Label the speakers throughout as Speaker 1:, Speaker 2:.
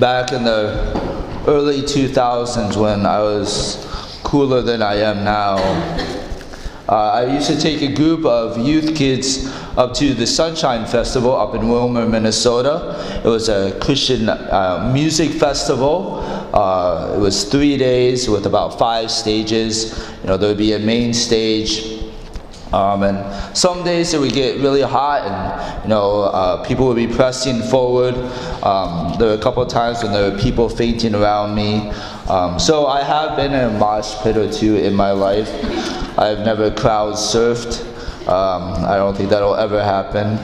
Speaker 1: back in the early 2000s when I was cooler than I am now. Uh, I used to take a group of youth kids up to the Sunshine Festival up in Willmar, Minnesota. It was a Christian uh, music festival. Uh, it was three days with about five stages. You know, there would be a main stage, um, and some days it would get really hot, and you know uh, people would be pressing forward. Um, there were a couple of times when there were people fainting around me. Um, so I have been in a mosh pit or two in my life. I've never crowd surfed. Um, I don't think that'll ever happen.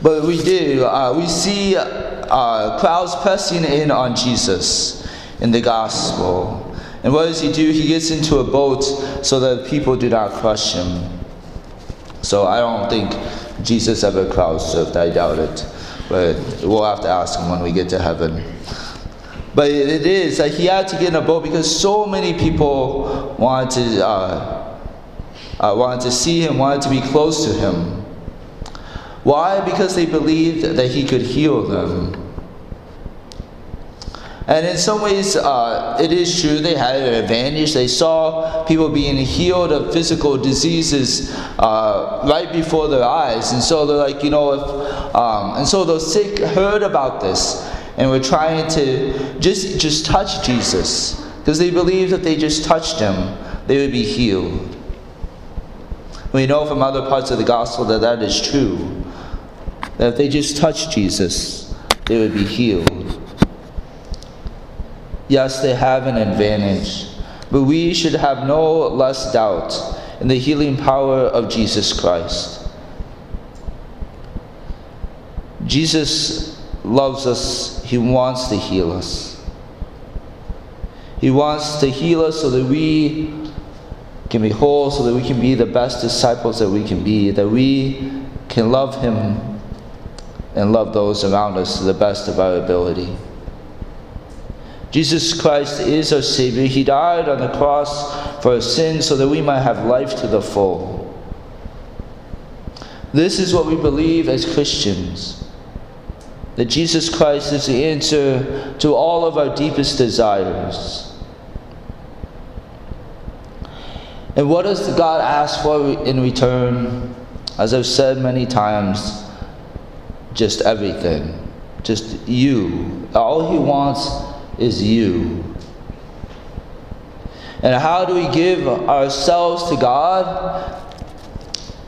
Speaker 1: But we do. Uh, we see uh, crowds pressing in on Jesus in the gospel. And what does he do? He gets into a boat so that people do not crush him. So I don't think Jesus ever crowd surfed. I doubt it. But we'll have to ask him when we get to heaven. But it is that he had to get in a boat because so many people wanted to, uh, uh, wanted to see him, wanted to be close to him. Why? Because they believed that he could heal them. And in some ways, uh, it is true they had an advantage. They saw people being healed of physical diseases uh, right before their eyes. And so they're like, you know, if, um, and so the sick heard about this and were trying to just, just touch Jesus because they believed that they just touched him, they would be healed. We know from other parts of the gospel that that is true. That if they just touched Jesus, they would be healed. Yes, they have an advantage, but we should have no less doubt in the healing power of Jesus Christ. Jesus loves us, He wants to heal us. He wants to heal us so that we can be whole, so that we can be the best disciples that we can be, that we can love Him and love those around us to the best of our ability. Jesus Christ is our Savior. He died on the cross for our sins so that we might have life to the full. This is what we believe as Christians that Jesus Christ is the answer to all of our deepest desires. And what does God ask for in return? As I've said many times, just everything. Just you. All He wants is you. And how do we give ourselves to God?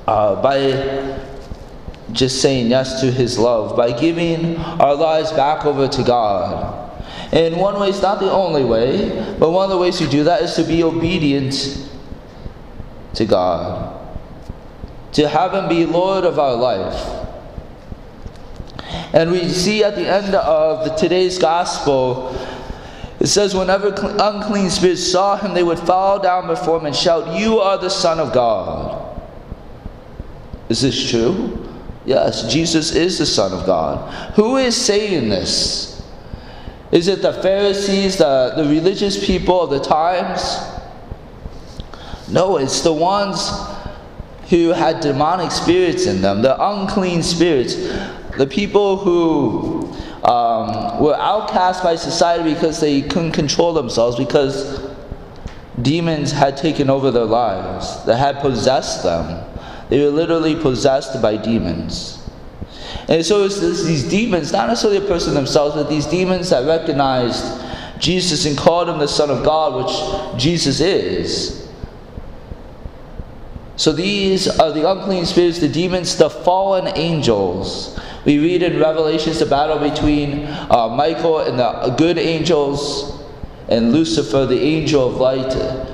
Speaker 1: Uh, by just saying yes to His love, by giving our lives back over to God. And one way, it's not the only way, but one of the ways we do that is to be obedient to God, to have Him be Lord of our life. And we see at the end of today's gospel, it says, whenever unclean spirits saw him, they would fall down before him and shout, You are the Son of God. Is this true? Yes, Jesus is the Son of God. Who is saying this? Is it the Pharisees, the, the religious people of the times? No, it's the ones who had demonic spirits in them, the unclean spirits, the people who um, were outcast by society because they couldn't control themselves, because demons had taken over their lives, that had possessed them. They were literally possessed by demons. And so it's these demons, not necessarily a person themselves, but these demons that recognized Jesus and called him the Son of God, which Jesus is. So these are the unclean spirits, the demons, the fallen angels. We read in Revelations the battle between uh, Michael and the good angels and Lucifer, the angel of light,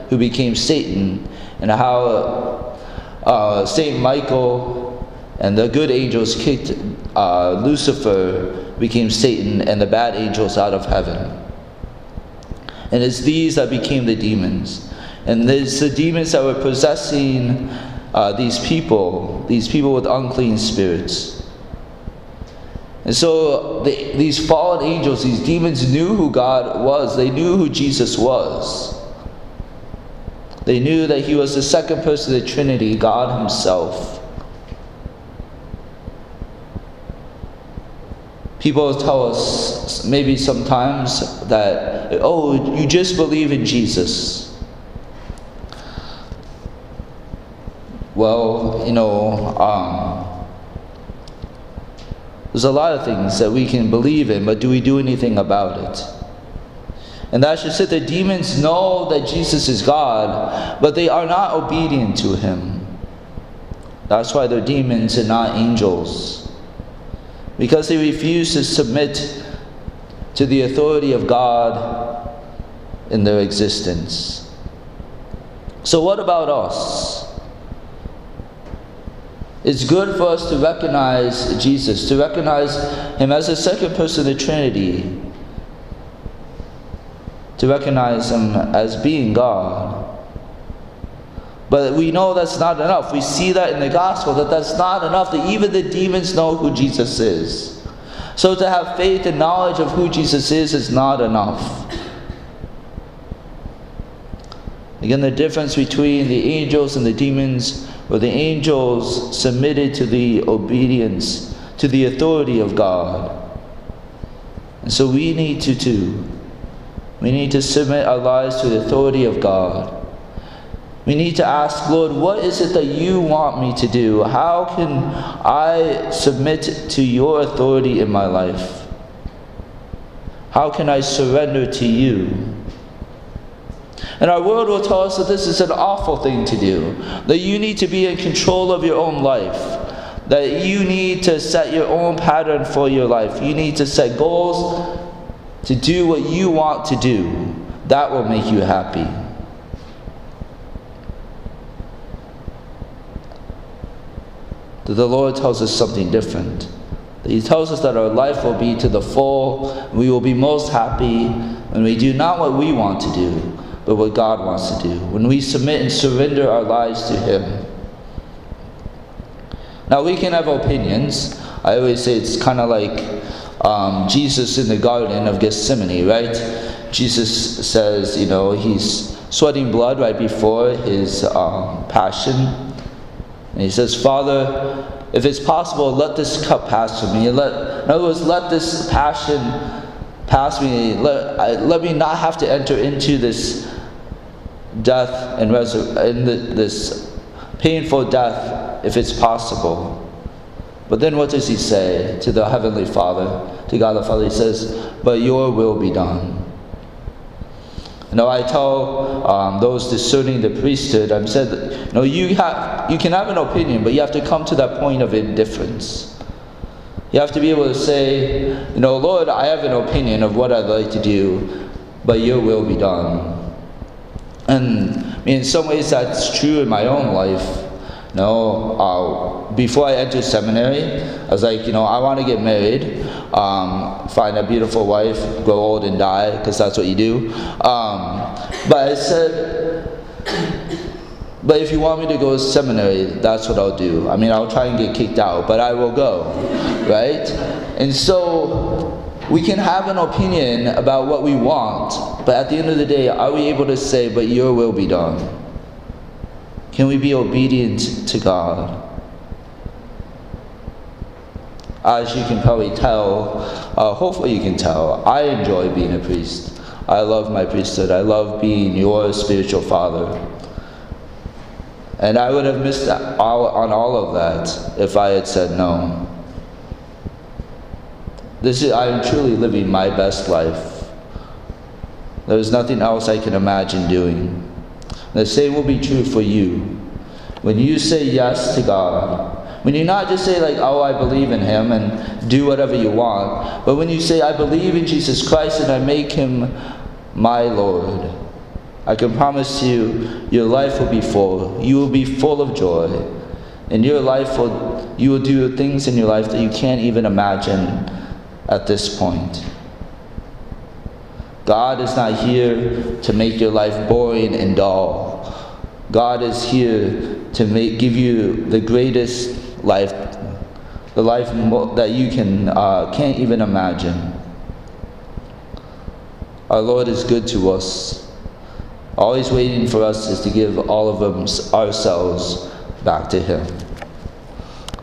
Speaker 1: who became Satan, and how uh, Saint Michael and the good angels kicked uh, Lucifer, became Satan, and the bad angels out of heaven. And it's these that became the demons. And it's the demons that were possessing uh, these people, these people with unclean spirits. And so the, these fallen angels, these demons knew who God was, they knew who Jesus was. They knew that he was the second person of the Trinity, God Himself. People tell us maybe sometimes that, oh, you just believe in Jesus. Well, you know, um, there's a lot of things that we can believe in, but do we do anything about it? And that should say the demons know that Jesus is God, but they are not obedient to him. That's why they're demons and not angels because they refuse to submit to the authority of God in their existence. So, what about us? It's good for us to recognize Jesus, to recognize Him as the second person of the Trinity, to recognize Him as being God. But we know that's not enough. We see that in the gospel that that's not enough, that even the demons know who Jesus is. So to have faith and knowledge of who Jesus is is not enough. Again, the difference between the angels and the demons, where the angels submitted to the obedience, to the authority of God. And so we need to too. We need to submit our lives to the authority of God. We need to ask, Lord, what is it that you want me to do? How can I submit to your authority in my life? How can I surrender to you? And our world will tell us that this is an awful thing to do, that you need to be in control of your own life, that you need to set your own pattern for your life. You need to set goals to do what you want to do. That will make you happy. the Lord tells us something different. He tells us that our life will be to the full, we will be most happy when we do not what we want to do, but what God wants to do, when we submit and surrender our lives to Him. Now, we can have opinions. I always say it's kind of like um, Jesus in the Garden of Gethsemane, right? Jesus says, you know, he's sweating blood right before his um, passion. And he says, Father, if it's possible, let this cup pass from me. Let, in other words, let this passion pass me. Let, I, let me not have to enter into this death and in the, this painful death if it's possible. But then what does he say to the Heavenly Father, to God the Father? He says, But your will be done. You know, I tell um, those discerning the priesthood, I've said, that, you know, you, have, you can have an opinion, but you have to come to that point of indifference. You have to be able to say, you know, Lord, I have an opinion of what I'd like to do, but your will be done. And I mean, in some ways that's true in my own life. You know, uh, before I entered seminary, I was like, you know, I want to get married um, find a beautiful wife, grow old and die, because that's what you do. Um, but I said, but if you want me to go to seminary, that's what I'll do. I mean, I'll try and get kicked out, but I will go, right? And so we can have an opinion about what we want, but at the end of the day, are we able to say, but your will be done? Can we be obedient to God? As you can probably tell, uh, hopefully you can tell, I enjoy being a priest. I love my priesthood. I love being your spiritual father. And I would have missed all, on all of that if I had said no. This is, I am truly living my best life. There is nothing else I can imagine doing. The same will be true for you. When you say yes to God, when you not just say, like, oh, I believe in him and do whatever you want, but when you say, I believe in Jesus Christ and I make him my Lord, I can promise you, your life will be full. You will be full of joy. And your life will, you will do things in your life that you can't even imagine at this point. God is not here to make your life boring and dull. God is here to make, give you the greatest life, the life that you can uh, can't even imagine. Our Lord is good to us. All He's waiting for us is to give all of us ourselves back to Him.